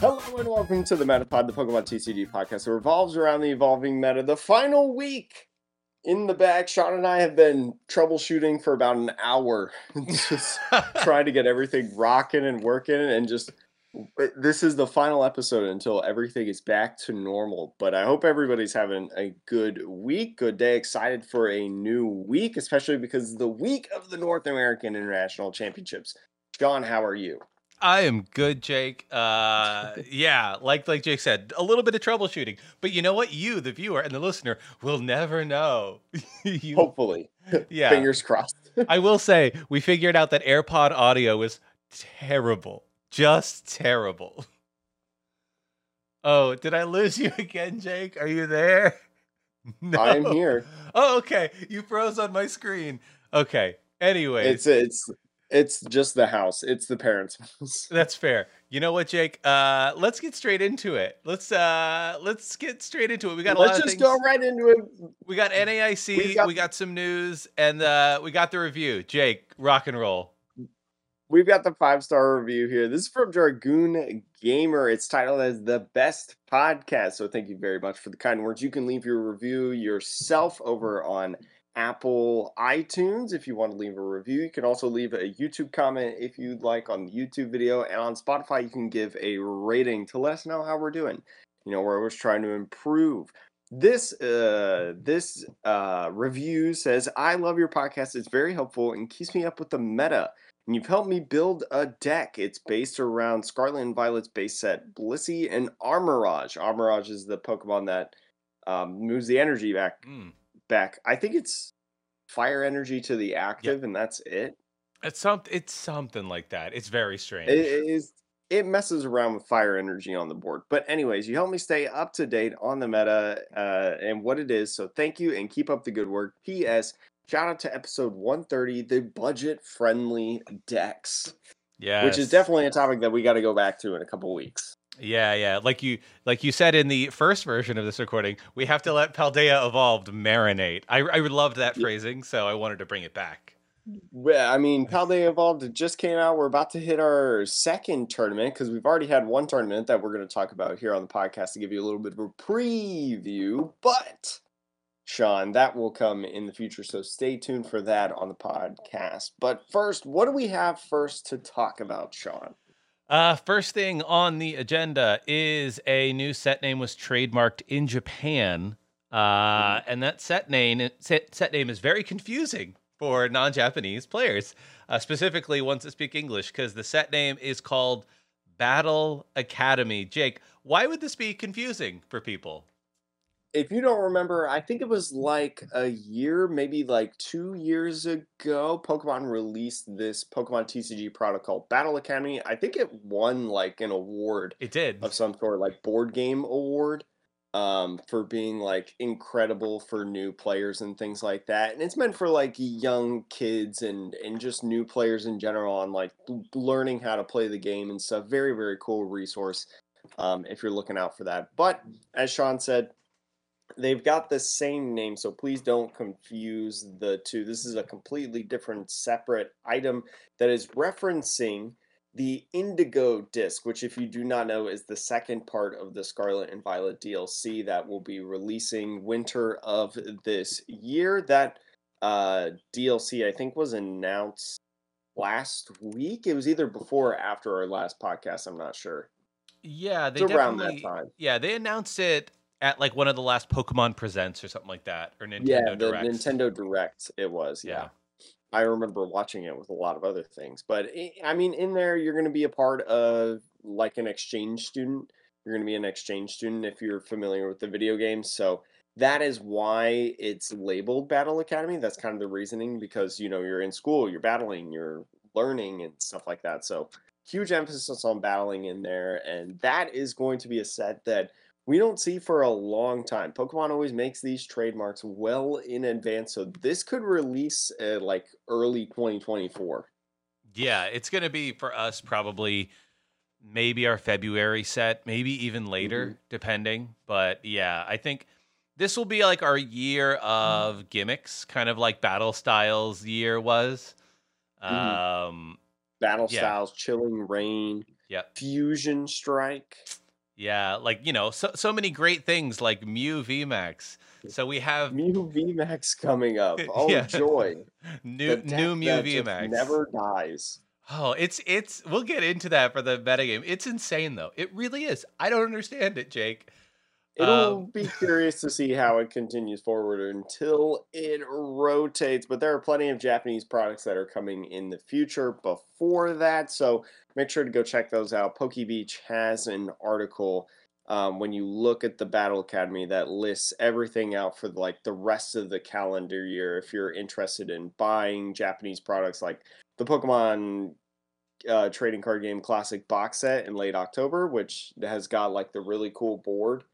Hello and welcome to the Metapod, the Pokemon TCG podcast that revolves around the evolving meta. The final week in the bag. Sean and I have been troubleshooting for about an hour, just trying to get everything rocking and working, and just this is the final episode until everything is back to normal. But I hope everybody's having a good week, good day, excited for a new week, especially because the week of the North American International Championships. Sean, how are you? I am good, Jake. Uh, yeah, like like Jake said, a little bit of troubleshooting, but you know what? You, the viewer and the listener, will never know. you, Hopefully, yeah. Fingers crossed. I will say we figured out that AirPod audio is terrible, just terrible. Oh, did I lose you again, Jake? Are you there? No. I'm here. Oh, okay. You froze on my screen. Okay. Anyway, it's it's it's just the house. It's the parents' house. That's fair. You know what, Jake? Uh, let's get straight into it. Let's uh, let's get straight into it. We got a let's lot just go right into it. We got NAIC. We got, we got some news, and uh, we got the review. Jake, rock and roll. We've got the five star review here. This is from Dragoon Gamer. It's titled as the best podcast. So thank you very much for the kind words. You can leave your review yourself over on Apple iTunes if you want to leave a review. You can also leave a YouTube comment if you'd like on the YouTube video. And on Spotify, you can give a rating to let us know how we're doing. You know, we're always trying to improve. This uh, this uh, review says, "I love your podcast. It's very helpful and keeps me up with the meta. And you've helped me build a deck. It's based around Scarlet and Violet's base set, Blissey and Armarouge. Armarouge is the Pokemon that um, moves the energy back mm back. I think it's fire energy to the active, yep. and that's it. It's some. It's something like that. It's very strange. It is. It messes around with fire energy on the board. But anyways, you help me stay up to date on the meta uh, and what it is. So thank you and keep up the good work. P.S. Shout out to episode 130, the budget friendly decks. Yeah, which is definitely a topic that we got to go back to in a couple weeks. Yeah, yeah. Like you like you said in the first version of this recording, we have to let Paldea Evolved marinate. I I loved that phrasing, so I wanted to bring it back. Well, I mean, Paldea Evolved just came out. We're about to hit our second tournament because we've already had one tournament that we're going to talk about here on the podcast to give you a little bit of a preview. But Sean, that will come in the future, so stay tuned for that on the podcast. But first, what do we have first to talk about, Sean? Uh, first thing on the agenda is a new set name was trademarked in Japan, uh, mm-hmm. and that set name set, set name is very confusing for non-Japanese players, uh, specifically ones that speak English, because the set name is called Battle Academy. Jake, why would this be confusing for people? If you don't remember, I think it was like a year, maybe like two years ago, Pokemon released this Pokemon TCG product called Battle Academy. I think it won like an award. It did. Of some sort, like board game award um for being like incredible for new players and things like that and it's meant for like young kids and and just new players in general on like learning how to play the game and stuff very very cool resource um if you're looking out for that but as sean said they've got the same name, so please don't confuse the two. This is a completely different, separate item that is referencing the Indigo disc, which, if you do not know, is the second part of the Scarlet and Violet DLC that will be releasing winter of this year. That uh, DLC, I think, was announced last week. It was either before or after our last podcast. I'm not sure. Yeah, they it's around that time. Yeah, they announced it at like one of the last Pokemon Presents or something like that, or Nintendo yeah, the Directs. Nintendo Direct. It was. Yeah. yeah. I remember watching it with a lot of other things, but I mean, in there, you're going to be a part of like an exchange student. You're going to be an exchange student if you're familiar with the video games. So that is why it's labeled Battle Academy. That's kind of the reasoning because you know you're in school, you're battling, you're learning, and stuff like that. So huge emphasis on battling in there, and that is going to be a set that we don't see for a long time. Pokemon always makes these trademarks well in advance, so this could release uh, like early 2024. Yeah, it's going to be for us probably maybe our February set, maybe even later, mm-hmm. depending. But yeah, I think this will be like our year of gimmicks, kind of like Battle Styles year was. Mm-hmm. Um, Battle yeah. Styles, Chilling Reign, Yep. Fusion Strike. Yeah, like you know, so so many great things like Mew VMAX. So we have Mew VMAX coming up. Oh Yeah. joy! new The new Mew VMAX. never dies. Oh, it's it's we'll get into that for the metagame. It's insane though. It really is. I don't understand it, Jake. It'll Um, be curious to see how it continues forward until it rotates. But there are plenty of Japanese products that are coming in the future before that. So make sure to go check those out. PokeBeach has an article um, when you look at the Battle Academy that lists everything out for like the rest of the calendar year. If you're interested in buying Japanese products like the Pokemon uh, trading card game classic box set in late October, which has got like the really cool board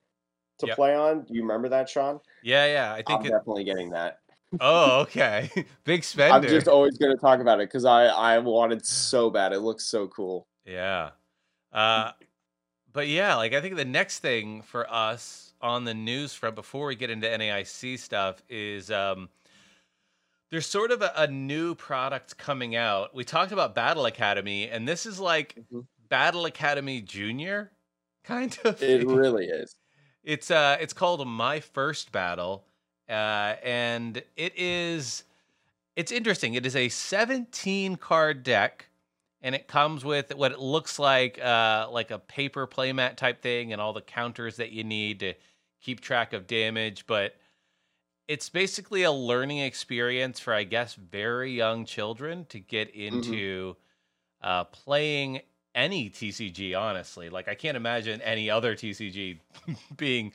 to Yep. play on. Do you remember that, Sean? Yeah, yeah. I I'm think it, definitely getting that. Oh, okay. Big spender. I'm just always going to talk about it because I I wanted so bad. It looks so cool. Yeah. Uh, but yeah, like I think the next thing for us on the news front before we get into NAIC stuff is um, there's sort of a, a new product coming out. We talked about Battle Academy, and this is like Mhm. Battle Academy Junior, kind of. It really is. It's uh it's called My First Battle. Uh and it is it's interesting. It is a 17 card deck and it comes with what it looks like uh like a paper playmat type thing and all the counters that you need to keep track of damage, but it's basically a learning experience for I guess very young children to get into uh playing any TCG, honestly. Like I can't imagine any other TCG being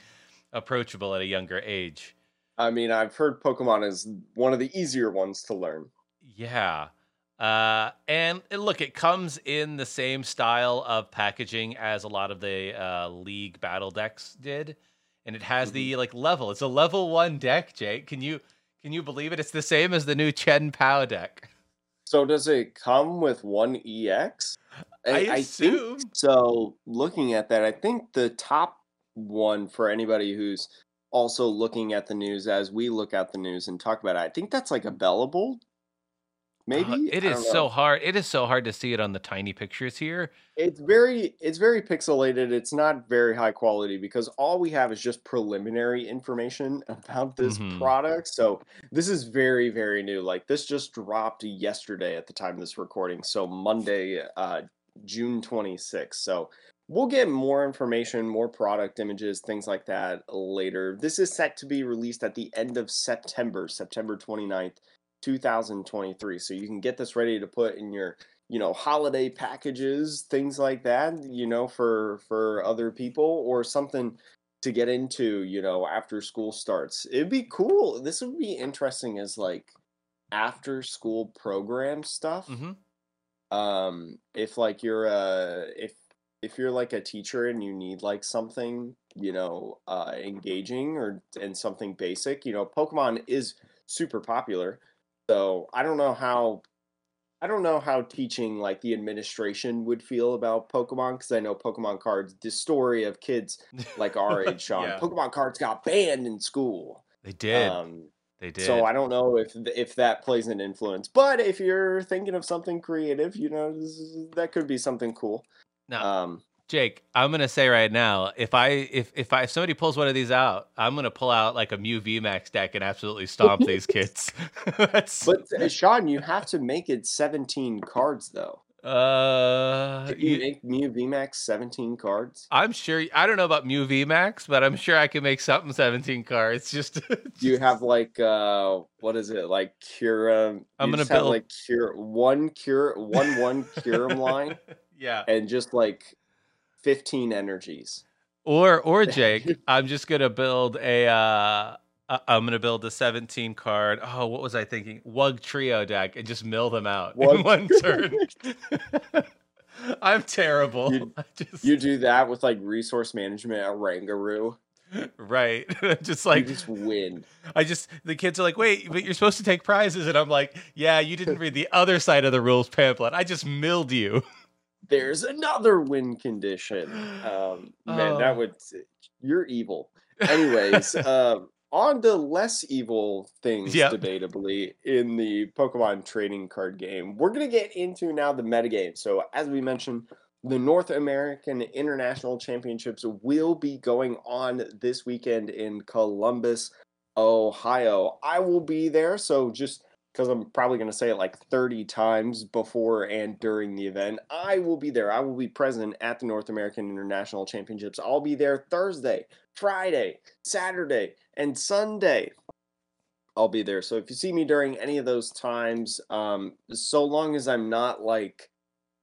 approachable at a younger age. I mean, I've heard Pokemon is one of the easier ones to learn. Yeah. Uh, and look, it comes in the same style of packaging as a lot of the uh, league battle decks did, and it has the like level. It's a level one deck, Jake. Can you can you believe it? It's the same as the new Chien-Pao deck. So does it come with one EX? I, think assume. So looking at that, I think the top one for anybody who's also looking at the news as we look at the news and talk about it, I think that's like a bellable. Maybe Uh, it I so hard. It is so hard to see it on the tiny pictures here. It's very it's very pixelated. It's not very high quality because all we have is just preliminary information about this Mhm. product. So this is very very new. Like this just dropped yesterday at the time of this recording. So Monday, uh, June 26th. So we'll get more information, more product images, things like that later. This is set to be released at the end of September, September 29th, 2023. So you can get this ready to put in your you know holiday packages things like that you know for for other people or something to get into you know after school starts it'd be cool this would be interesting as like after school program stuff hmm um if like you're a if if you're like a teacher and you need like something you know uh engaging or and something basic you know pokemon is super popular so i don't know how i don't know how teaching like the administration would feel about pokemon because i know pokemon cards the story of kids like our age sean Yeah. pokemon cards got banned in school They did. um they did. so I don't know if if that plays an influence, but if you're thinking of something creative, you know this is- that could be something cool. Um, Jake, I'm gonna say right now, if I if if I if somebody pulls one of these out, I'm gonna pull out like a Mew VMAX deck and absolutely stomp these kids. But uh, Sean, you have to make it 17 cards though. Uh, you you- make Mew VMAX 17 cards? I'm sure I don't know about Mew VMAX, but I'm sure I can make something 17 cards. Just Do you have like uh what is it like Cura? I'm gonna build- like Cure one Cure one one Curum line yeah. and just like 15 energies. Or or Jake, I'm just gonna build a uh I- I'm gonna build a 17 card. Oh, what was I thinking? Wugtrio deck and just mill them out in one turn. I'm terrible. You- just, You do that with like resource management, a Rangaroo. right. just Like like you just win. I just the kids are like, wait, but you're supposed to take prizes, and I'm like, yeah, you didn't read the other side of the rules pamphlet. I just milled you. there's another win condition. Um, man, Oh. that would you're evil. Anyways, um, on to less evil things, Yep. debatably in the Pokemon trading card game. We're gonna get into now the metagame. So as we mentioned, the North American International Championships will be going on this weekend in Columbus, Ohio. I will be there, so just because I'm probably going to say it like 30 times before and during the event, I will be there. I will be present at the North American International Championships. I'll be there Thursday, Friday, Saturday, and Sunday. I'll be there. So if you see me during any of those times, um, so long as I'm not like,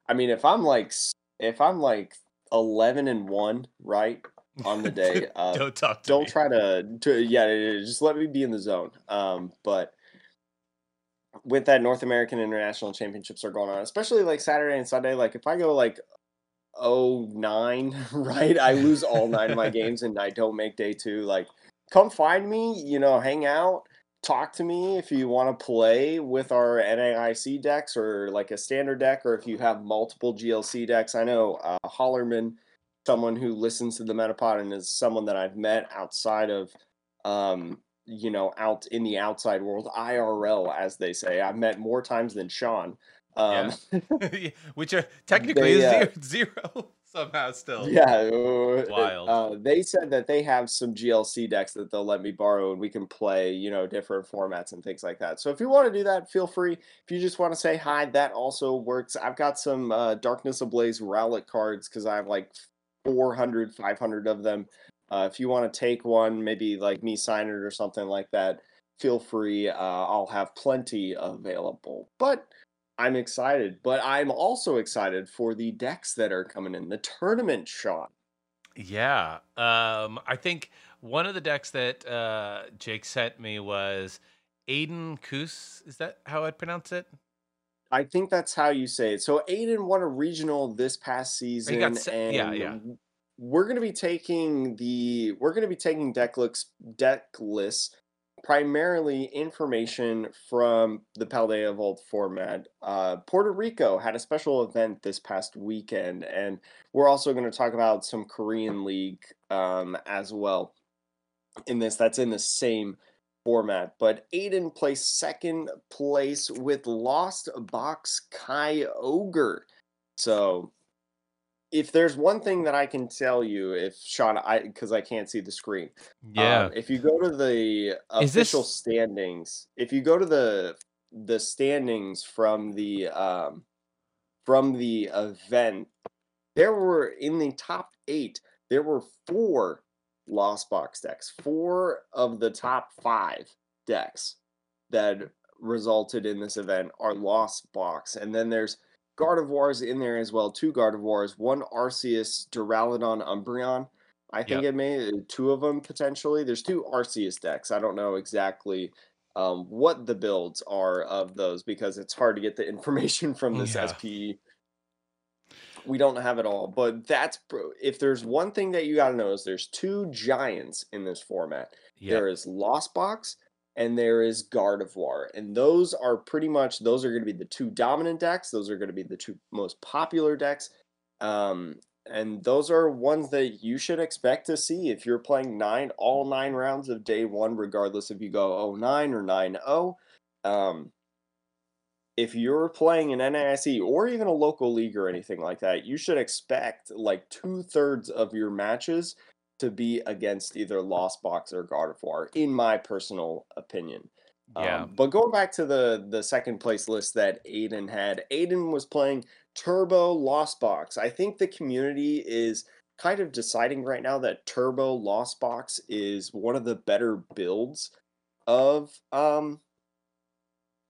I mean, if I'm like, if I'm like 11 and one, right, on the day, uh, don't talk don't me. try to, to, yeah, just let me be in the zone. Um, but with that North American International Championships are going on, especially like Saturday and Sunday, like if I go like oh nine, right, I lose all nine of my games and I don't make day two, like come find me, you know, hang out talk to me if you want to play with our NAIC decks or like a standard deck, or if you have multiple GLC decks. I know uh, Hollerman, someone who listens to the Metapod and is someone that I've met outside of, um, you know, out in the outside world, IRL, as they say. I've met more times than Sean. Um, yeah. Which are technically they, uh, zero, zero somehow still. Yeah, uh, wild. Uh, they said that they have some GLC decks that they'll let me borrow, and we can play, you know, different formats and things like that. So if you want to do that, feel free. If you just want to say hi, that also works. I've got some uh, Darkness Ablaze Rowlet cards because I have like 400, 500 of them. Uh, if you want to take one, maybe like me sign it or something like that, feel free. Uh, I'll have plenty available. But I'm excited, but I'm also excited for the decks that are coming in the tournament shot. Yeah. Um, I think one of the decks that uh, Jake sent me was Aiden Koos. Is that how I'd pronounce it? I think that's how you say it. So Aiden won a regional this past season, se- and yeah, yeah. We're gonna be taking the we're gonna be taking deck looks deck lists primarily information from the Paldea Evolved format. Uh, Puerto Rico had a special event this past weekend, and we're also going to talk about some Korean League um, as well in this. That's in the same format. But Aiden placed second place with Lost Box Kyogre. So if there's one thing that I can tell you, if Sean, I because I can't see the screen. Yeah. Um, if you go to the official this... standings, if you go to the the standings from the um, from the event, there were in the top eight. There were four lost box decks. Four of the top five decks that resulted in this event are lost box, and then there's Gardevoirs in there as well. Two Gardevoirs, one Arceus, Duraludon, Umbreon. I think yep. it may uh, two of them potentially. There's two Arceus decks. I don't know exactly um, what the builds are of those because it's hard to get the information from this yeah. SPE. We don't have it all, but that's if there's one thing that you got to know is there's two giants in this format. Yep. There is Lost Box and there is Gardevoir. And those are pretty much those are going to be the two dominant decks. Those are going to be the two most popular decks. Um, and those are ones that you should expect to see if you're playing nine all nine rounds of day one, regardless if you go 09 or 9-0. Um, if you're playing an NAIC or even a local league or anything like that, you should expect like two thirds of your matches to be against either Lost Box or Gardevoir, in my personal opinion. Yeah. Um, but going back to the the second place list that Aiden had, Aiden was playing Turbo Lost Box. I think the community is kind of deciding right now that Turbo Lost Box is one of the better builds of um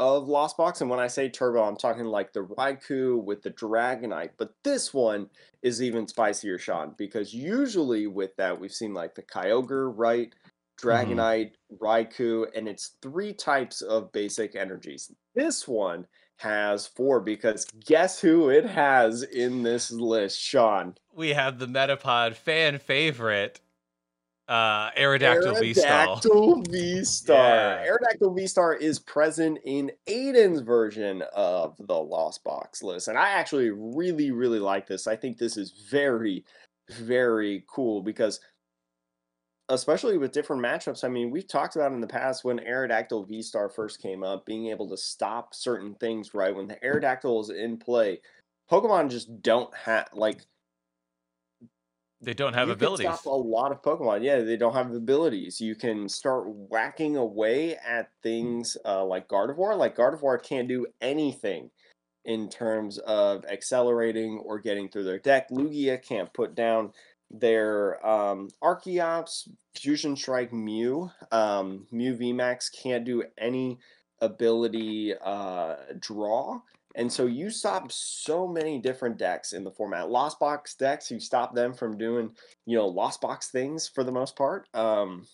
of Lost Box. And when I say turbo, I'm talking like the Raikou with the Dragonite. But this one is even spicier, Sean, because usually with that, we've seen like the Kyogre, right? Mm-hmm. Dragonite, mm-hmm. Raikou, and it's three types of basic energies. This one has four because guess who it has in this list, Sean? We have the Metapod fan favorite, uh, Aerodactyl, Aerodactyl V Star. Yeah. Aerodactyl V Star is present in Aiden's version of the Lost Box list. And I actually really, really like this. I think this is very, very cool because, especially with different matchups, I mean, we've talked about in the past when Aerodactyl V Star first came up, being able to stop certain things, right? When the Aerodactyl is in play, Pokemon just don't have like they don't have you abilities. Can stop a lot of Pokemon. Yeah, they don't have abilities. You can start whacking away at things uh, like Gardevoir. Like Gardevoir can't do anything in terms of accelerating or getting through their deck. Lugia can't put down their um, Archeops, Fusion Strike, Mew. Um, Mew VMAX can't do any ability uh, draw. And so you stop so many different decks in the format. Lost box decks, you stop them from doing, you know, lost box things for the most part. Um,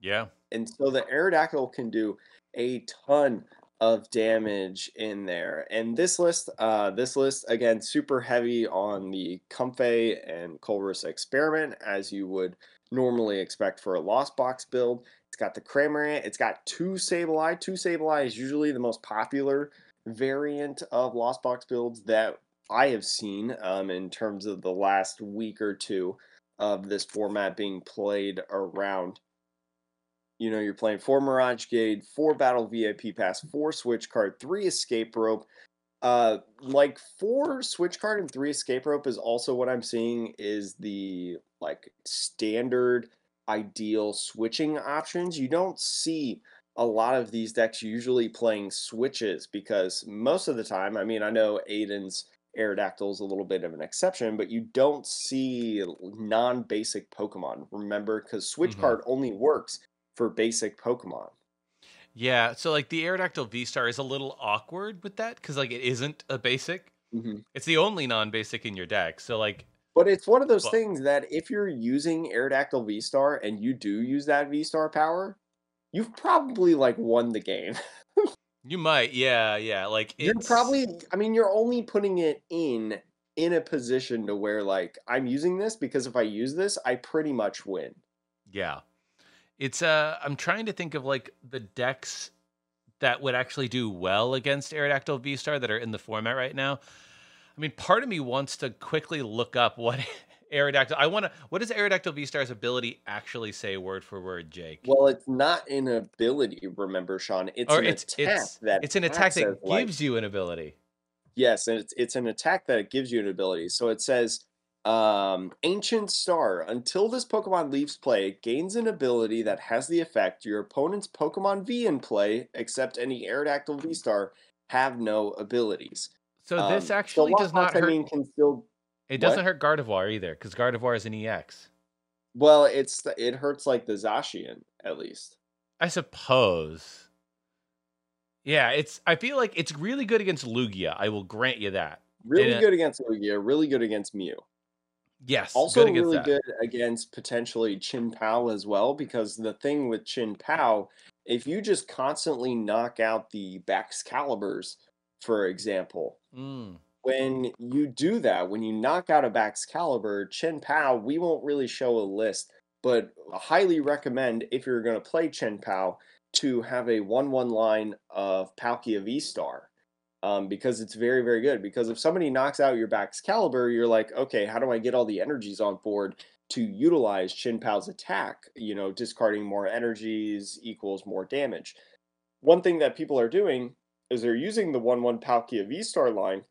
yeah. And so the Aerodactyl can do a ton of damage in there. And this list, uh, this list again, super heavy on the Comfey and Colress experiment, as you would normally expect for a Lost Box build. It's got the Cramorant, it's got two Sableye. Two Sableye is usually the most popular variant of Lost Box builds that I have seen um, in terms of the last week or two of this format being played around. You know, you're playing four Mirage Gate, four Battle VIP Pass, four Switch Card, three Escape Rope. Uh, like four Switch Card and three Escape Rope is also what I'm seeing is the like standard ideal switching options. You don't see a lot of these decks usually playing switches because most of the time, I mean, I know Aiden's Aerodactyl is a little bit of an exception, but you don't see non basic Pokemon. Remember, because Switch mm-hmm. card only works for basic Pokemon. Yeah, so like the Aerodactyl V Star is a little awkward with that because like it isn't a basic. Mm-hmm. It's the only non basic in your deck. So like but it's one of those things that if you're using Aerodactyl V Star and you do use that V Star power, you've probably like won the game. you might, yeah, yeah. Like you're probably. I mean, you're only putting it in in a position to where like I'm using this because if I use this, I pretty much win. Yeah, it's. Uh, I'm trying to think of like the decks that would actually do well against Aerodactyl V Star that are in the format right now. I mean, part of me wants to quickly look up what Aerodactyl. I want to. What does Aerodactyl V Star's ability actually say, word for word, Jake? Well, it's not an ability. Remember, Sean. It's or an it's, attack it's, that it's an attack that gives like, you an ability. Yes, and it's it's an attack that gives you an ability. So it says, um, "Ancient Star. Until this Pokemon leaves play, it gains an ability that has the effect your opponent's Pokemon V in play, except any Aerodactyl V Star, have no abilities." So um, this actually so does not hurt. I mean, can still it doesn't what? hurt Gardevoir either, because Gardevoir is an EX. Well, it's it hurts like the Zacian at least. I suppose. Yeah, it's. I feel like it's really good against Lugia. I will grant you that. Really and, good against Lugia. Really good against Mew. Yes. Also, good really that. good against potentially Chien-Pao as well, because the thing with Chien-Pao, if you just constantly knock out the Baxcaliburs, for example, mm when you do that, when you knock out a Baxcalibur, Chien-Pao, we won't really show a list, but I highly recommend if you're going to play Chien-Pao to have a 1 1 line of Palkia V Star. Um, because it's very, very good. Because if somebody knocks out your Baxcalibur, you're like, okay, how do I get all the energies on board to utilize Chien-Pao's attack? You know, discarding more energies equals more damage. One thing that people are doing is they're using the 1 1 Palkia V Star line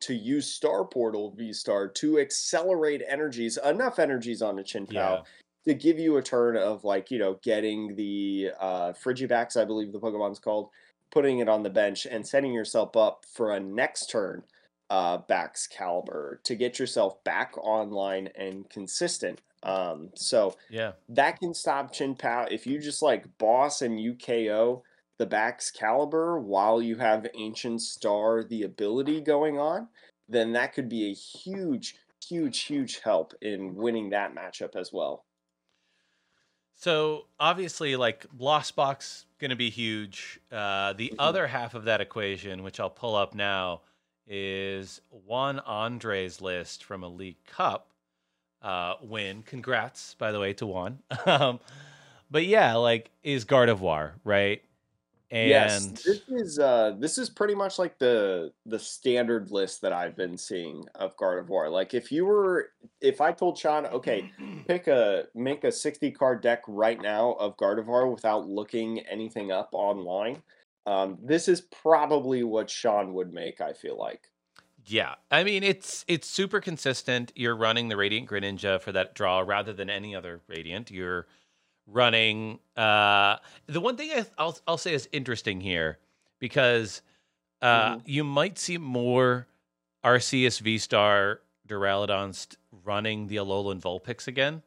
to use Star Portal V Star to accelerate energies, enough energies on the Chien-Pao yeah. to give you a turn of like, you know, getting the uh Frigibax, I believe the Pokemon's called, putting it on the bench and setting yourself up for a next turn uh Baxcalibur to get yourself back online and consistent. Um so yeah, that can stop Chien-Pao if you just like boss and UKO the Baxcalibur while you have Ancient Star the ability going on, then that could be a huge, huge, huge help in winning that matchup as well. So obviously, like Lost Box going to be huge. Uh, the mm-hmm. other half of that equation, which I'll pull up now, is Juan Andre's list from a League Cup uh, win. Congrats, by the way, to Juan. um, but yeah, like is Gardevoir right? And yes, this is uh this is pretty much like the the standard list that I've been seeing of Gardevoir. Like if you were if I told Sean, okay, pick a make a 60 card deck right now of Gardevoir without looking anything up online, um, this is probably what Sean would make, I feel like. Yeah, I mean it's it's super consistent. You're running the Radiant Greninja for that draw rather than any other Radiant. You're running uh the one thing I, will I'll say is interesting here because uh mm-hmm. you might see more Arceus V Star Duraludon running the Alolan Vulpix again.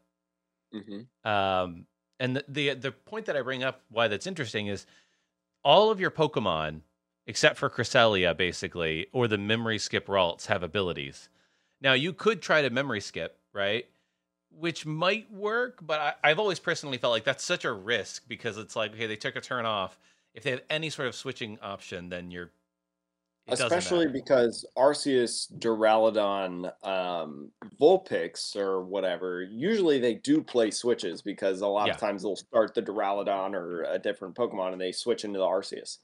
Mm-hmm. Um, and the, the the point that I bring up why that's interesting is all of your Pokemon except for Cresselia, basically, or the memory skip Ralts have abilities. Now, you could try to memory skip, right? Which might work, but I, have always personally felt like that's such a risk because it's like, okay, they took a turn off. If they have any sort of switching option, then you're. Especially because Arceus, Duraludon, um, Vulpix, or whatever, usually they do play switches because a lot yeah. of times they'll start the Duraludon or a different Pokemon and they switch into the Arceus.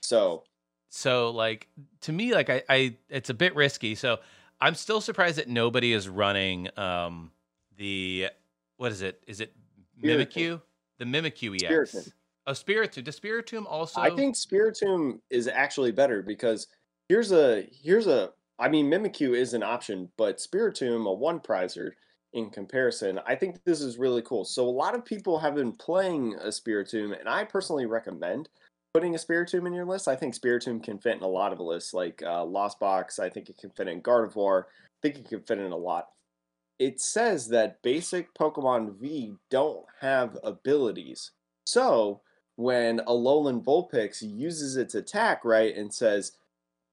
So so like to me, like I, I it's a bit risky. So I'm still surprised that nobody is running um the what is it? Is it Mimikyu? The Mimikyu EX. Spiritomb. Oh, Spiritomb. Does Spiritomb also? I think Spiritomb is actually better because here's a here's a. I mean, Mimikyu is an option, but Spiritomb, a one prizer in comparison, I think this is really cool. So a lot of people have been playing a Spiritomb, and I personally recommend putting a Spiritomb in your list. I think Spiritomb can fit in a lot of lists, like uh, Lost Box. I think it can fit in Gardevoir. I think it can fit in a lot. It says that basic Pokemon V don't have abilities. So when Alolan Vulpix uses its attack, right, and says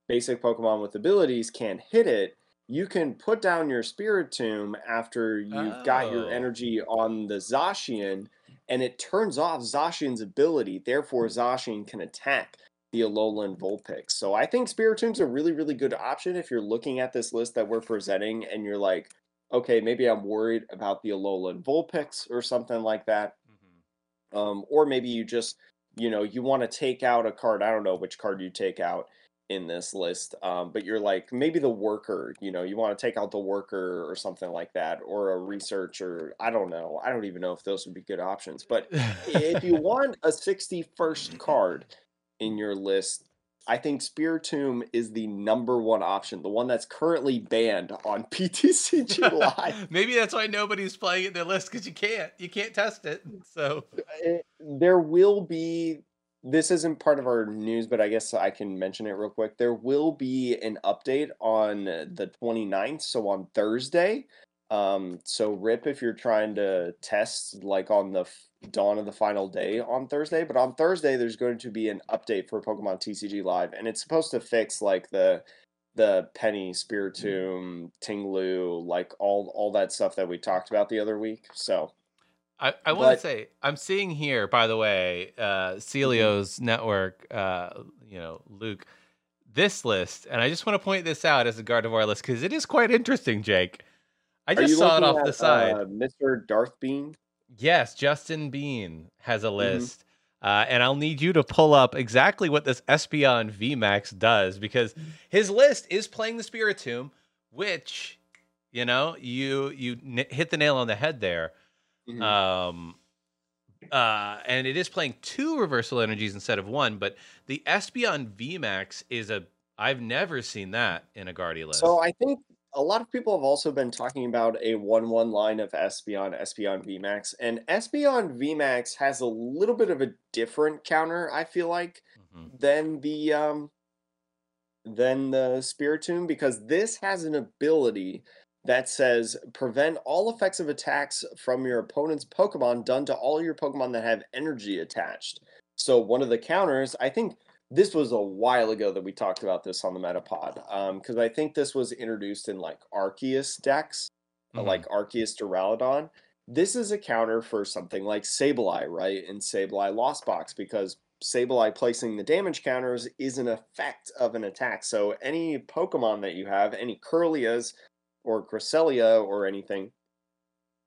basic Pokemon with abilities can't hit it, you can put down your Spirit Spiritomb after you've oh. got your oh. energy on the Zacian and it turns off Zacian's ability. Therefore, Zacian can attack the Alolan Vulpix. So I think Spirit Spiritomb's a really, really good option if you're looking at this list that we're presenting and you're like, okay, maybe I'm worried about the Alolan Vulpix or something like that. Mm-hmm. Um, or maybe you just, you know, you want to take out a card. I don't know which card you take out in this list um, but you're like maybe the worker you know you want to take out the worker or something like that or a researcher i don't know i don't even know if those would be good options but if you want a 61st card in your list I think Spiritomb is the number one option, the one that's currently banned on PTCG Live. Maybe that's why nobody's playing it in their list because you can't, you can't test it. So eh, there will be this isn't part of our news, but I guess I can mention it real quick. There will be an update on the 29th, so on Thursday. Um, so rip if you're trying to test like on the dawn of the final day on Thursday, but on Thursday there's going to be an update for Pokemon TCG Live, and it's supposed to fix like the the Penny, Spiritomb, Ting-Lu, like all all that stuff that we talked about the other week. So I, I want to say I'm seeing here, by the way, uh, Celio's mm-hmm. network, uh, you know, Luke, this list, and I just want to point this out as a Gardevoir list because it is quite interesting, Jake. I just saw it off at, the side. Uh, Mr. Darth Bean. Yes, Justin Bean has a mm-hmm. list. Mm-hmm. Uh, and I'll need you to pull up exactly what this Espeon VMAX does because his list is playing the Spiritomb, which, you know, you you n- hit the nail on the head there. Mm-hmm. Um, uh, and it is playing two reversal energies instead of one. But the Espeon VMAX is a I've never seen that in a Guardia list. So I think a lot of people have also been talking about a one-one line of Espeon, Espeon VMAX, and Espeon VMAX has a little bit of a different counter. I feel like mm-hmm. than the um than the Spiritomb because this has an ability that says prevent all effects of attacks from your opponent's Pokemon done to all your Pokemon that have energy attached. So one of the counters, I think this was a while ago that we talked about this on the Metapod, because um, I think this was introduced in like Arceus decks, uh, mm-hmm. like Arceus Duraludon. This is a counter for something like Sableye, right? In Sableye Lost Box, because Sableye placing the damage counters is an effect of an attack. So any Pokemon that you have, any Kirlias, or Cresselia or anything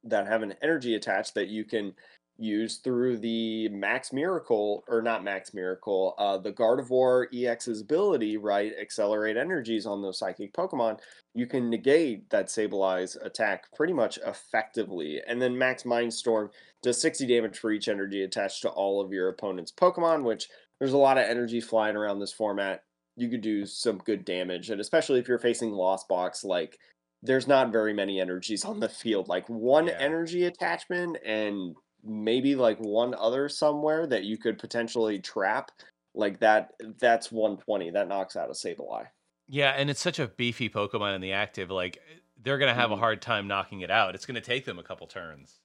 that have an energy attached that you can use through the Max Miracle or not Max Miracle, uh, the Gardevoir EX's ability, right? Accelerate energies on those psychic Pokemon. You can negate that Sableye's attack pretty much effectively. And then Max Mindstorm does 60 damage for each energy attached to all of your opponent's Pokemon, which there's a lot of energy flying around this format you could do some good damage, and especially if you're facing Lost Box, like there's not very many energies on the field. Like one Yeah. energy attachment and maybe like one other somewhere that you could potentially trap. Like that that's 120. That knocks out a Sableye. Yeah, and it's such a beefy Pokemon in the active. Like they're gonna have a Mhm. hard time knocking it out. It's gonna take them a couple turns.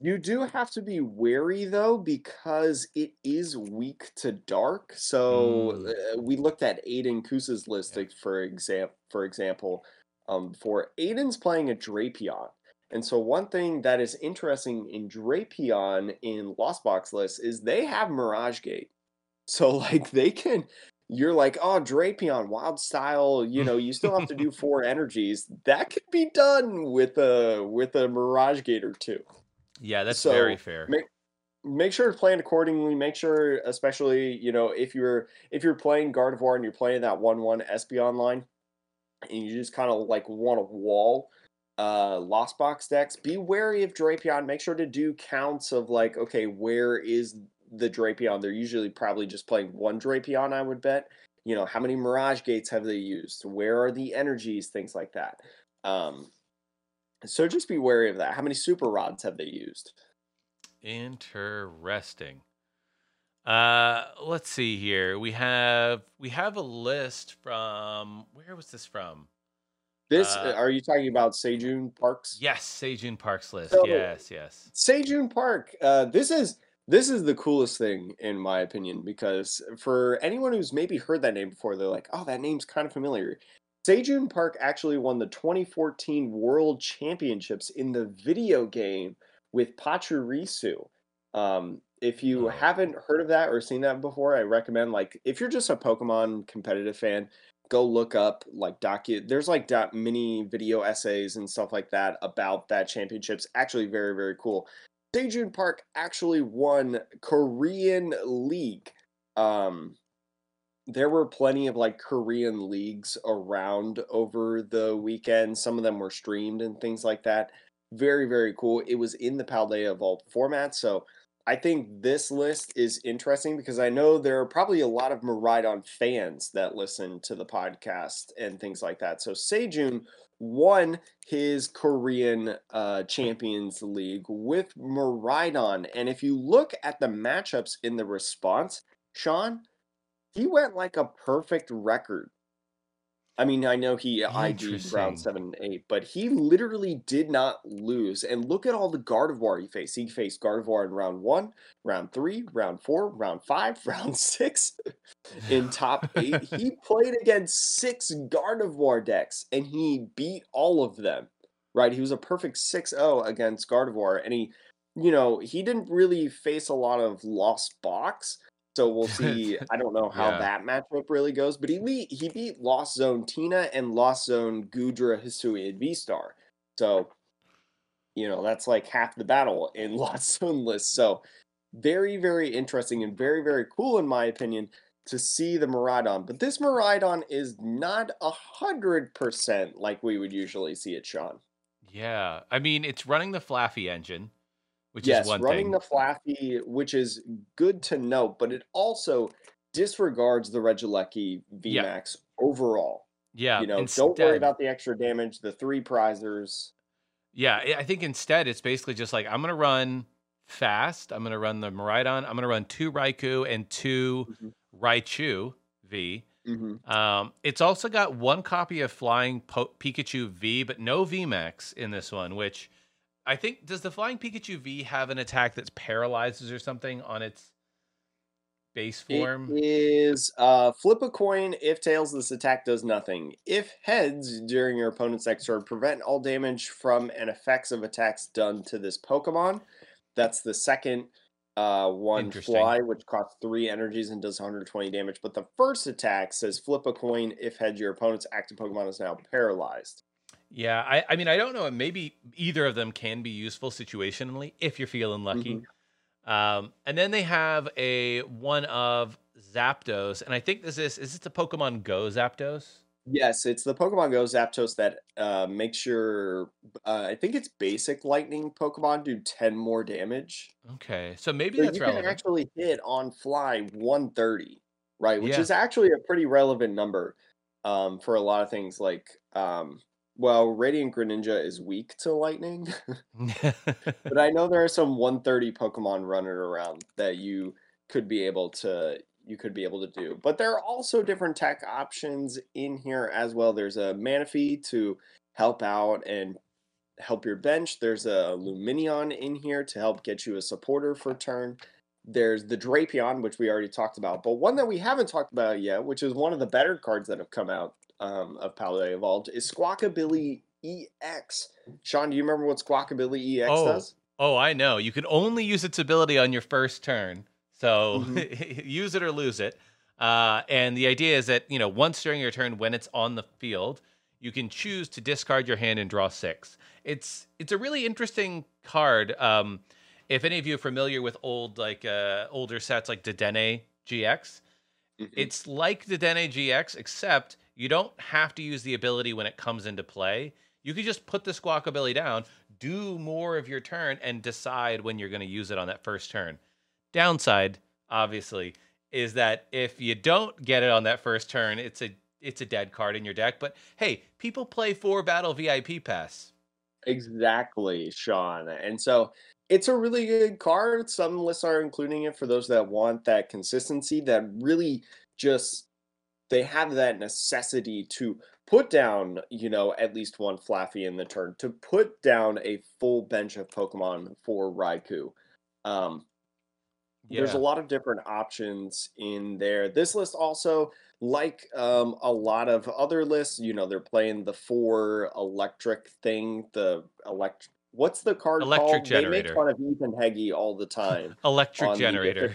You do have to be wary though because it is weak to dark. So Mm. uh, we looked at Aiden Kusa's list Yeah. for example. For example, um, for Aiden's playing a Drapion, and so one thing that is interesting in Drapion in Lost Box list is they have Mirage Gate. So like they can. You're like, oh, Drapion, wild style. You know, you still have to do four energies. That could be done with a with a Mirage Gate or two Yeah, that's So, very fair. make make sure to plan accordingly. Make sure, especially you know, if you're if you're playing Gardevoir and you're playing that one one Espeon line, and you just kind of like want a wall uh lost box decks, be wary of Drapion. Make sure to do counts of like, okay, where is the Drapion? They're usually probably just playing one Drapion, I would bet. You know, how many Mirage Gates have they used? Where are the energies? Things like that. Um, so just be wary of that. How many Super Rods have they used? Interesting. Uh, let's see here. We have we have a list from where was this from? This Uh, are you talking about Sejun Parks? Yes, Sejun Park's list. So- yes, yes. Sejun Park. Uh, this is this is the coolest thing in my opinion because for anyone who's maybe heard that name before, they're like, "Oh, that name's kind of familiar." Sejun Park actually won the 2014 World Championships in the video game with Pachirisu. Um, if you Oh. haven't heard of that or seen that before, I recommend like if you're just a Pokemon competitive fan, go look up like docu there's like mini video essays and stuff like that about that championships actually very very cool. Sejun Park actually won Korean League um there were plenty of like Korean leagues around over the weekend some of them were streamed and things like that. Very very cool it was in the Paldea Evolved format so I think this list is interesting because I know there are probably a lot of Miraidon fans that listen to the podcast and things like that. So Sejun won his Korean uh, Champions League with Miraidon. And if you look at the matchups in the response, Sean, he went like a perfect record. I mean, I know he uh, ID'd round seven and eight, but he literally did not lose. And look at all the Gardevoir he faced. He faced Gardevoir in round one, round three, round four, round five, round six, in top eight. He played against six Gardevoir decks and he beat all of them. Right? He was a perfect 6-0 against Gardevoir, and he, you know, he didn't really face a lot of lost box. So we'll see. I don't know how Yeah. that matchup really goes, but he beat he beat Lost Zone Tina and Lost Zone Goodra Hisuian V Star. So, you know, that's like half the battle in Lost Zone list. So very, very interesting and very, very cool in my opinion to see the Miraidon. But this Miraidon is not a hundred percent like we would usually see it, Sean. Yeah. I mean, it's running the Flaaffy engine, which yes, is one running thing. the Flaaffy, which is good to note, but it also disregards the Regieleki Yeah. VMAX overall. yeah. you know, instead, don't worry about the extra damage, the three prizers. Yeah, I think instead it's basically just like I'm gonna run fast. I'm gonna run the Miraidon. I'm gonna run two Raikou and two Mhm. Raichu V. hmm Um, it's also got one copy of Flying po- Pikachu V, but no VMAX in this one. Which I think does the Flying Pikachu V have an attack that paralyzes or something on its base form? It is uh, flip a coin. If tails, this attack does nothing. If heads, during your opponent's next turn, prevent all damage from and effects of attacks done to this Pokemon. That's the second uh, one fly, which costs three energies and does 120 damage. But the first attack says flip a coin. If heads, your opponent's active Pokemon is now paralyzed. Yeah, I, I mean, I don't know. Maybe either of them can be useful situationally if you're feeling lucky. Um, and then they have a one of Zapdos, and I think this is is this the Pokemon Go Zapdos? Yes, it's the Pokemon Go Zapdos that uh, makes your, uh, I think it's basic lightning Pokemon do 10 more damage. Okay, so maybe So that's you can actually hit on fly 130. right? Which Yeah. is actually a pretty relevant number um, for a lot of things. Like, um, well, Radiant Greninja is weak to lightning, but I know there are some 130 Pokemon running around that you could be able to you could be able to do. But there are also different tech options in here as well. There's a Manaphy to help out and help your bench. There's a Lumineon in here to help get you a supporter for turn. There's the Drapion, which we already talked about, but one that we haven't talked about yet, which is one of the better cards that have come out um, of Paldea Evolved, is Squawkabilly EX. Sean, do you remember what Squawkabilly EX Oh. does? oh, I know. You can only use its ability on your first turn. So Mm-hmm. use it or lose it. Uh, and the idea is that, you know, once during your turn when it's on the field, you can choose to discard your hand and draw six. It's it's a really interesting card. Um, if any of you are familiar with old like uh, older sets like Dedenne GX, Mhm. it's like Dedenne GX, except you don't have to use the ability when it comes into play. You can just put the squawk Squawkabilly down, do more of your turn, and decide when you're going to use it on that first turn. Downside, obviously, is that if you don't get it on that first turn, it's a it's a dead card in your deck. But hey, people play four battle VIP pass. Exactly, Sean. And so it's a really good card. Some lists are including it for those that want that consistency that really just they have that necessity to put down, you know, at least one Flaaffy in the turn, to put down a full bench of Pokemon for Raikou. Um, there's a lot of different options in there. This list also, like um, a lot of other lists, you know, they're playing the four electric thing. The elect, what's the card Electric called? They make fun of Ethan Heggie all the time. Electric generator.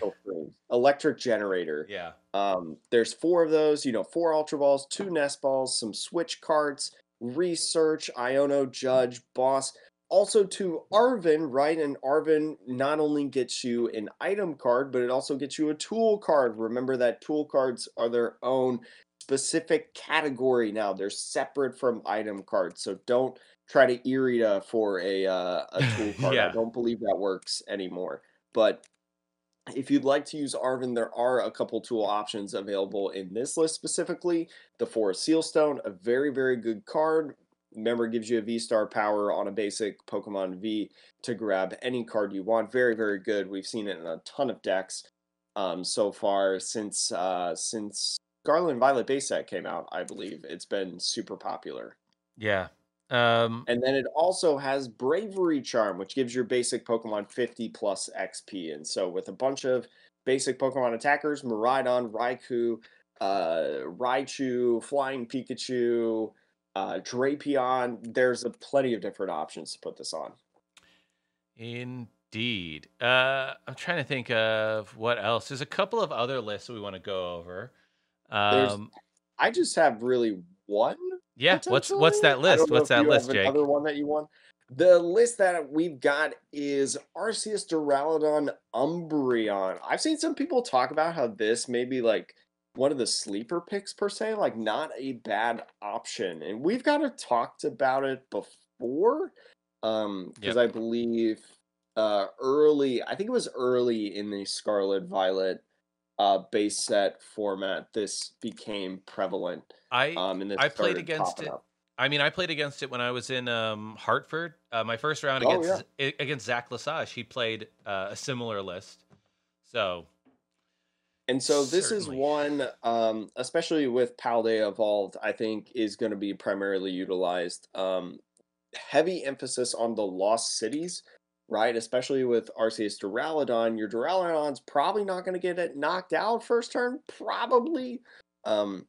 Electric generator. Yeah. Um, there's four of those, you know, four Ultra Balls, two Nest Balls, some Switch cards, Research, Iono, Judge, Boss. Also to Arven, right? And Arven not only gets you an item card, but it also gets you a tool card. Remember that tool cards are their own specific category now. They're separate from item cards. So don't try to Irida for a uh, a tool card. Yeah. I don't believe that works anymore. But if you'd like to use Arven, there are a couple tool options available in this list specifically. The Forest Sealstone, a very, very good card. Remember, it gives you a V star power on a basic Pokemon V to grab any card you want. Very, very good. We've seen it in a ton of decks um, so far since uh, since Scarlet and Violet base set came out. I believe it's been super popular. Yeah. Um, And then it also has Bravery Charm, which gives your basic Pokemon 50 plus XP. And so, with a bunch of basic Pokemon attackers, Miraidon, Raikou, uh, Raichu, Flying Pikachu, uh, Drapion, there's a plenty of different options to put this on. Indeed. Uh, I'm trying to think of what else. There's a couple of other lists we want to go over. Um, I just have really one. Yeah. What's what's that list? What's that list, Jake? Another one that you want. The list that we've got is Arceus Duraludon Umbreon. I've seen some people talk about how this may be like one of the sleeper picks per se, like not a bad option. And we've kind of talked about it before. Um, because I believe uh early, I think it was early in the Scarlet Violet uh base set format, this became prevalent. I Um, and this I played against it up. I mean, I played against it when I was in um, Hartford. Uh, my first round Oh, against against Zach Lesage, he played uh, a similar list. So And so this Certainly. is one, um, especially with Paldea Evolved, I think is going to be primarily utilized. Um, heavy emphasis on the lost cities, right? Especially with Arceus Duraludon. Your Duraludon's probably not going to get it knocked out first turn, probably. Um,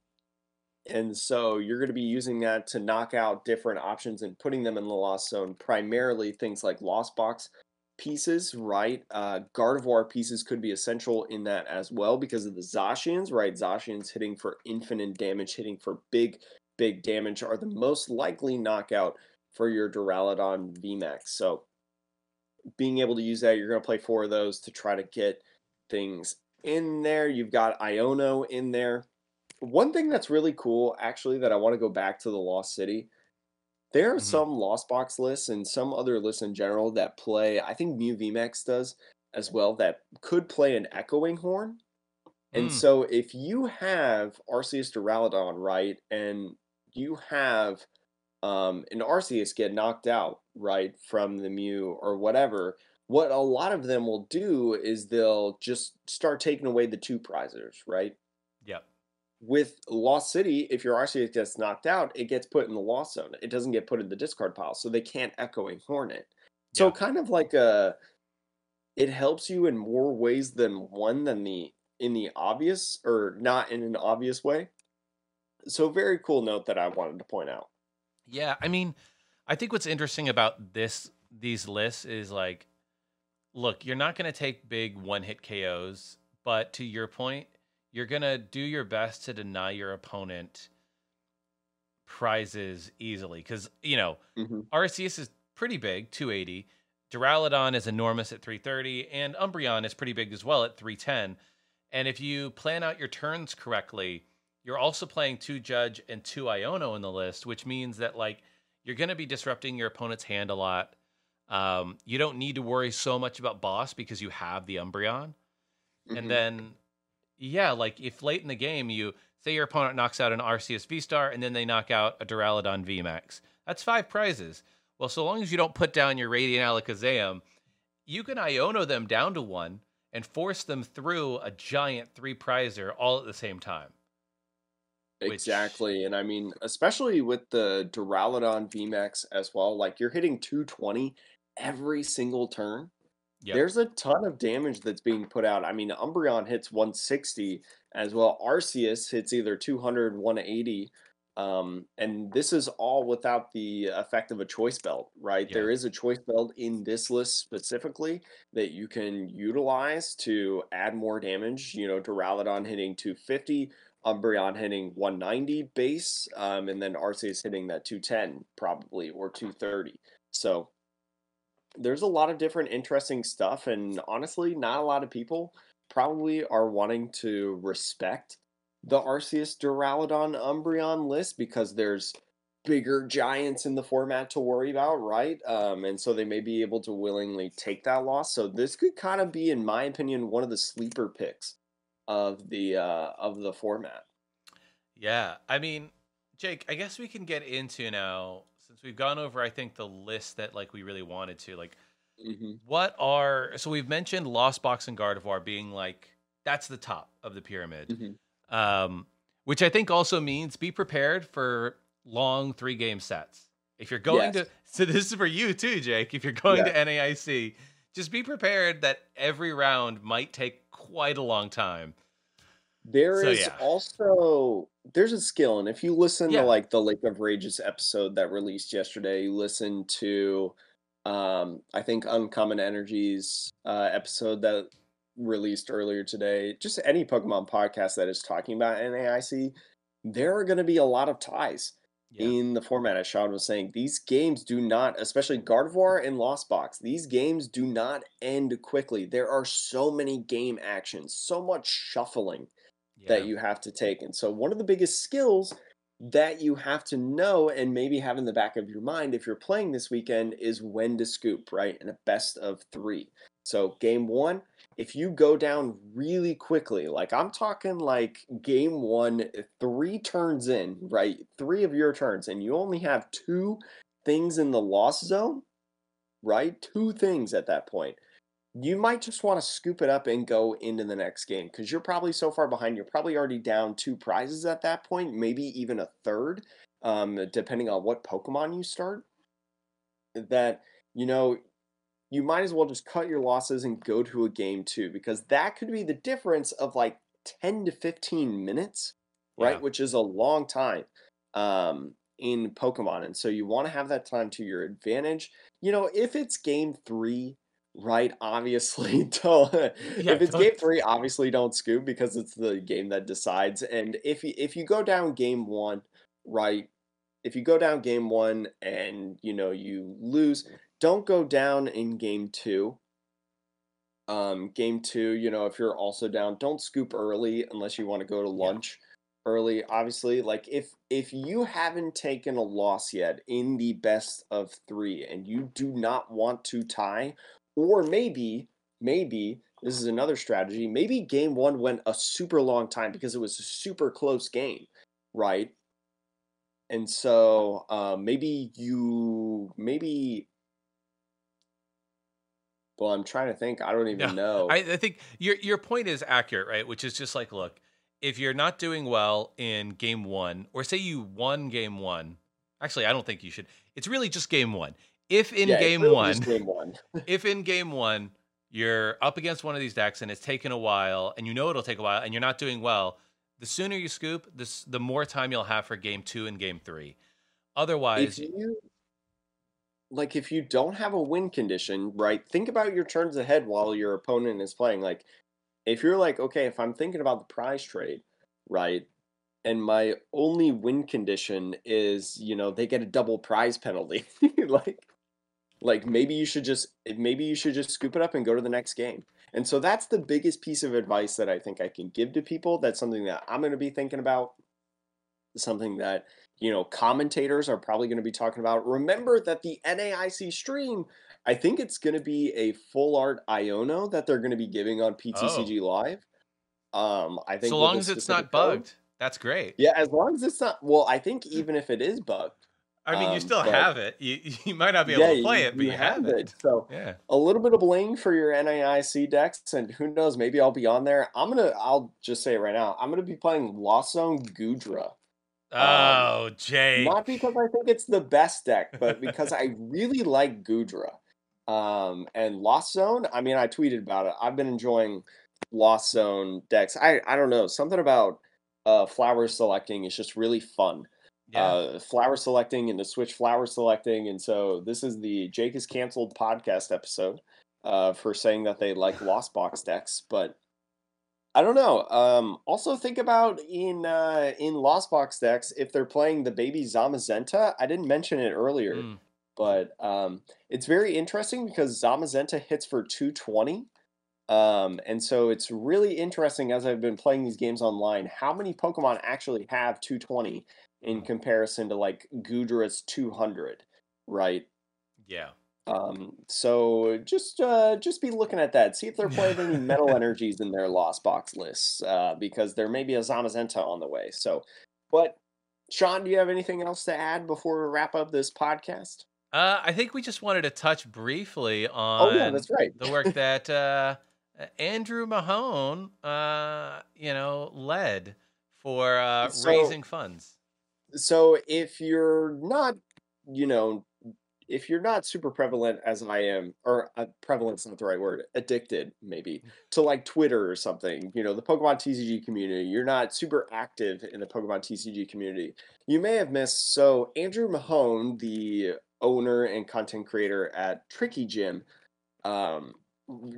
and so you're going to be using that to knock out different options and putting them in the lost zone, primarily things like Lost Box pieces, right? Uh, Gardevoir pieces could be essential in that as well because of the Zacians, right? Zacians hitting for infinite damage, hitting for big, big damage are the most likely knockout for your Duraludon VMAX. So being able to use that, you're going to play four of those to try to get things in there. You've got Iono in there. One thing that's really cool, actually, that I want to go back to the Lost City. There are Mhm. some Lost Box lists and some other lists in general that play. I think Mew VMAX does as well. That could play an Echoing Horn. And Mm, so if you have Arceus Duraludon, right, and you have um, an Arceus get knocked out, right, from the Mew or whatever, what a lot of them will do is they'll just start taking away the two prizers, right? yep. With Lost City, if your Arceus gets knocked out, it gets put in the lost zone. It doesn't get put in the discard pile, so they can't Echoing Hornet. So Yeah. kind of like a, it helps you in more ways than one than the in the obvious or not in an obvious way. So very cool note that I wanted to point out. Yeah, I mean, I think what's interesting about this these lists is like look, you're not going to take big one-hit KOs, but to your point, you're going to do your best to deny your opponent prizes easily cuz you know, hmm Arceus is pretty big, 280. Duraludon is enormous at 330, and Umbreon is pretty big as well at 310. And if you plan out your turns correctly, you're also playing two Judge and two Iono in the list, which means that like you're going to be disrupting your opponent's hand a lot. Um, you don't need to worry so much about boss because you have the Umbreon. hmm And then, yeah, like if late in the game you say your opponent knocks out an Arceus V Star and then they knock out a Duraludon V Max, that's five prizes. Well, so long as you don't put down your Radiant Alakazam, you can Iono them down to one and force them through a giant three prizer all at the same time. Which, Exactly. And I mean, especially with the Duraludon VMAX as well, like you're hitting 220 every single turn. yep, There's a ton of damage that's being put out. I mean, Umbreon hits 160 as well. Arceus hits either 200, 180. Um, and this is all without the effect of a choice belt, right? yeah, There is a choice belt in this list specifically that you can utilize to add more damage. You know, Duraludon hitting 250, Umbreon hitting 190 base, um, and then Arceus hitting that 210 probably or 230. So there's a lot of different interesting stuff and honestly not a lot of people probably are wanting to respect the Arceus Duraludon Umbreon list because there's bigger giants in the format to worry about, right? Um, and so they may be able to willingly take that loss. So this could kind of be, in my opinion, one of the sleeper picks of the uh, of the format. yeah. I mean, Jake, I guess we can get into now since we've gone over, I think, the list that like we really wanted to. Like, hmm what are so we've mentioned Lost Box and Gardevoir being like that's the top of the pyramid. hmm um, which I think also means be prepared for long three game sets. If you're going Yes. to, so this is for you too, Jake. If you're going Yeah. to NAIC, just be prepared that every round might take quite a long time. There So, is yeah. also there's a skill, and if you listen Yeah. to like the Lake of Rages episode that released yesterday, you listen to um I think Uncommon Energies uh episode that released earlier today, just any Pokemon podcast that is talking about NAIC, there are gonna be a lot of ties Yeah. in the format, as Sean was saying. These games do not, especially Gardevoir and Lost Box, these games do not end quickly. There are so many game actions, so much shuffling Yeah. that you have to take. And so, one of the biggest skills that you have to know and maybe have in the back of your mind if you're playing this weekend is when to scoop, right? In a best of three. So, game one, if you go down really quickly, like I'm talking like game one, three turns in, right? Three of your turns, and you only have two things in the loss zone, right? Two things at that point you might just want to scoop it up and go into the next game because you're probably so far behind. You're probably already down two prizes at that point, maybe even a third, um, depending on what Pokemon you start. That, you know, you might as well just cut your losses and go to a game two because that could be the difference of like 10 to 15 minutes, right? Yeah. Which is a long time um, in Pokemon. And so you want to have that time to your advantage. You know, if it's game three, right, obviously, don't. Yeah, if it's don't- game three, obviously don't scoop because it's the game that decides. And if you, if you go down game one, right, if you go down game one and you know you lose, don't go down in game two. Um, game two, you know, if you're also down, don't scoop early unless you want to go to Yeah. lunch early. Obviously, like if if you haven't taken a loss yet in the best of three and you do not want to tie, or maybe maybe this is another strategy. Maybe game one went a super long time because it was a super close game, right? And so um, maybe you maybe well, I'm trying to think. I don't even Yeah. know. I, I think your your point is accurate, right? Which is just like, look, if you're not doing well in game one, or say you won game one, actually, I don't think you should. It's really just game one. If in Yeah, game really one, game one. if in game one you're up against one of these decks and it's taken a while, and you know it'll take a while, and you're not doing well, the sooner you scoop, this the more time you'll have for game two and game three. if Otherwise, you like if you don't have a win condition, right? Think about your turns ahead while your opponent is playing. Like if you're like, okay, if I'm thinking about the prize trade, right? And my only win condition is, you know, they get a double prize penalty. like like maybe you should just maybe you should just scoop it up and go to the next game. And so that's the biggest piece of advice that I think I can give to people. That's something that I'm going to be thinking about. Something that you know commentators are probably going to be talking about. Remember that the NAIC stream, I think it's going to be a full art Iono that they're going to be giving on PTCG Live. Um, I think so long as it's not code. bugged, that's great. Yeah, as long as it's not. Well, I think even if it is bugged, I mean, you Um, still but- have it. You you might not be able yeah, to play you, it, but you, have, it. So Yeah. a little bit of bling for your NAIC decks, and who knows, maybe I'll be on there. I'm gonna, I'll just say it right now. I'm gonna be playing Lost Zone Goodra. Oh, Jake. Not because I think it's the best deck, but because I really like Goodra. Um, and Lost Zone, I mean, I tweeted about it. I've been enjoying Lost Zone decks. I, I don't know, something about uh, flower selecting is just really fun. yeah. Uh, flower selecting and the Switch flower selecting. And so this is the Jake is canceled podcast episode uh, for saying that they like Lost Box decks, but I don't know. Um, also think about in uh, in Lost Box decks if they're playing the baby Zamazenta. I didn't mention it earlier, Mm. but um, it's very interesting because Zamazenta hits for 220. Um, and so it's really interesting as I've been playing these games online, how many Pokemon actually have 220 in comparison to like Goodra's 200, right? yeah. Um, so just uh, just be looking at that. See if they're playing any metal energies in their lost box lists, uh, because there may be a Zamazenta on the way. So, but Sean, do you have anything else to add before we wrap up this podcast? Uh, I think we just wanted to touch briefly on Oh yeah, that's right. the work that uh, Andrew Mahone, uh, you know, led for uh, So- raising funds. so if you're not you know if you're not super prevalent as i am or uh, prevalent's not the right word addicted maybe to like twitter or something you know the pokemon tcg community you're not super active in the pokemon tcg community you may have missed so andrew mahone the owner and content creator at tricky gym um,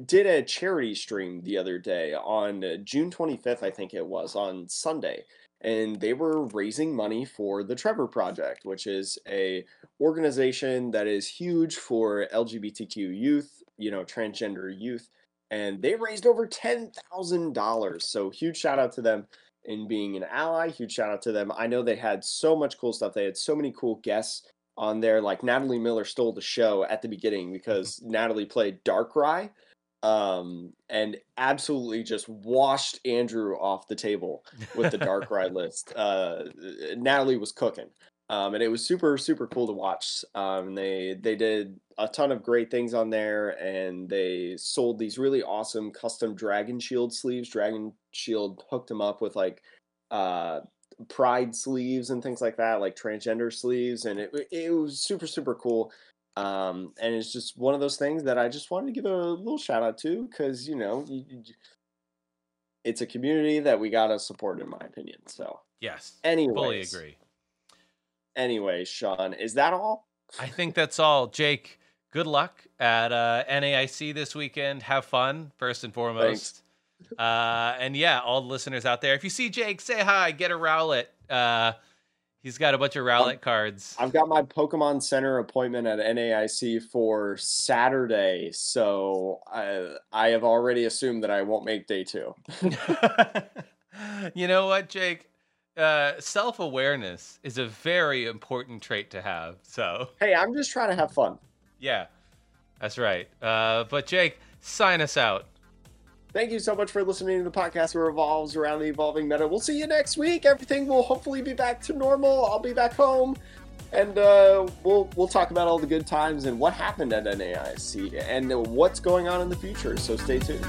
did a charity stream the other day on june 25th i think it was on sunday and they were raising money for the Trevor Project, which is a organization that is huge for LGBTQ youth, you know, transgender youth, and they raised over ten thousand dollars. So huge shout out to them in being an ally. Huge shout out to them. I know they had so much cool stuff. They had so many cool guests on there. Like Natalie Miller stole the show at the beginning mm-hmm. because Natalie played Darkrai um, and absolutely just washed Andrew off the table with the Darkrai list. Uh, Natalie was cooking, um, and it was super super cool to watch. Um, they they did a ton of great things on there, and they sold these really awesome custom Dragon Shield sleeves. Dragon Shield hooked them up with like uh, pride sleeves and things like that, like transgender sleeves, and it it was super super cool. Um, and it's just one of those things that I just wanted to give a little shout out to because you know you, you, it's a community that we gotta support, in my opinion. So, Yes, anyways, fully agree. Anyway, Sean, is that all? I think that's all. Jake, good luck at uh, NAIC this weekend. Have fun, first and foremost. Uh, and yeah, all the listeners out there, if you see Jake, say hi, get a Rowlet. Uh, he's got a bunch of Rowlet cards. I've got my Pokemon Center appointment at NAIC for Saturday, so I I have already assumed that I won't make day two. you know what, Jake? Uh, Self awareness is a very important trait to have. So, hey, I'm just trying to have fun. yeah, that's right. Uh, but, Jake, sign us out. Thank you so much for listening to the podcast that revolves around the evolving meta. We'll see you next week. Everything will hopefully be back to normal. I'll be back home, and uh, we'll we'll talk about all the good times and what happened at NAIC and what's going on in the future. So stay tuned.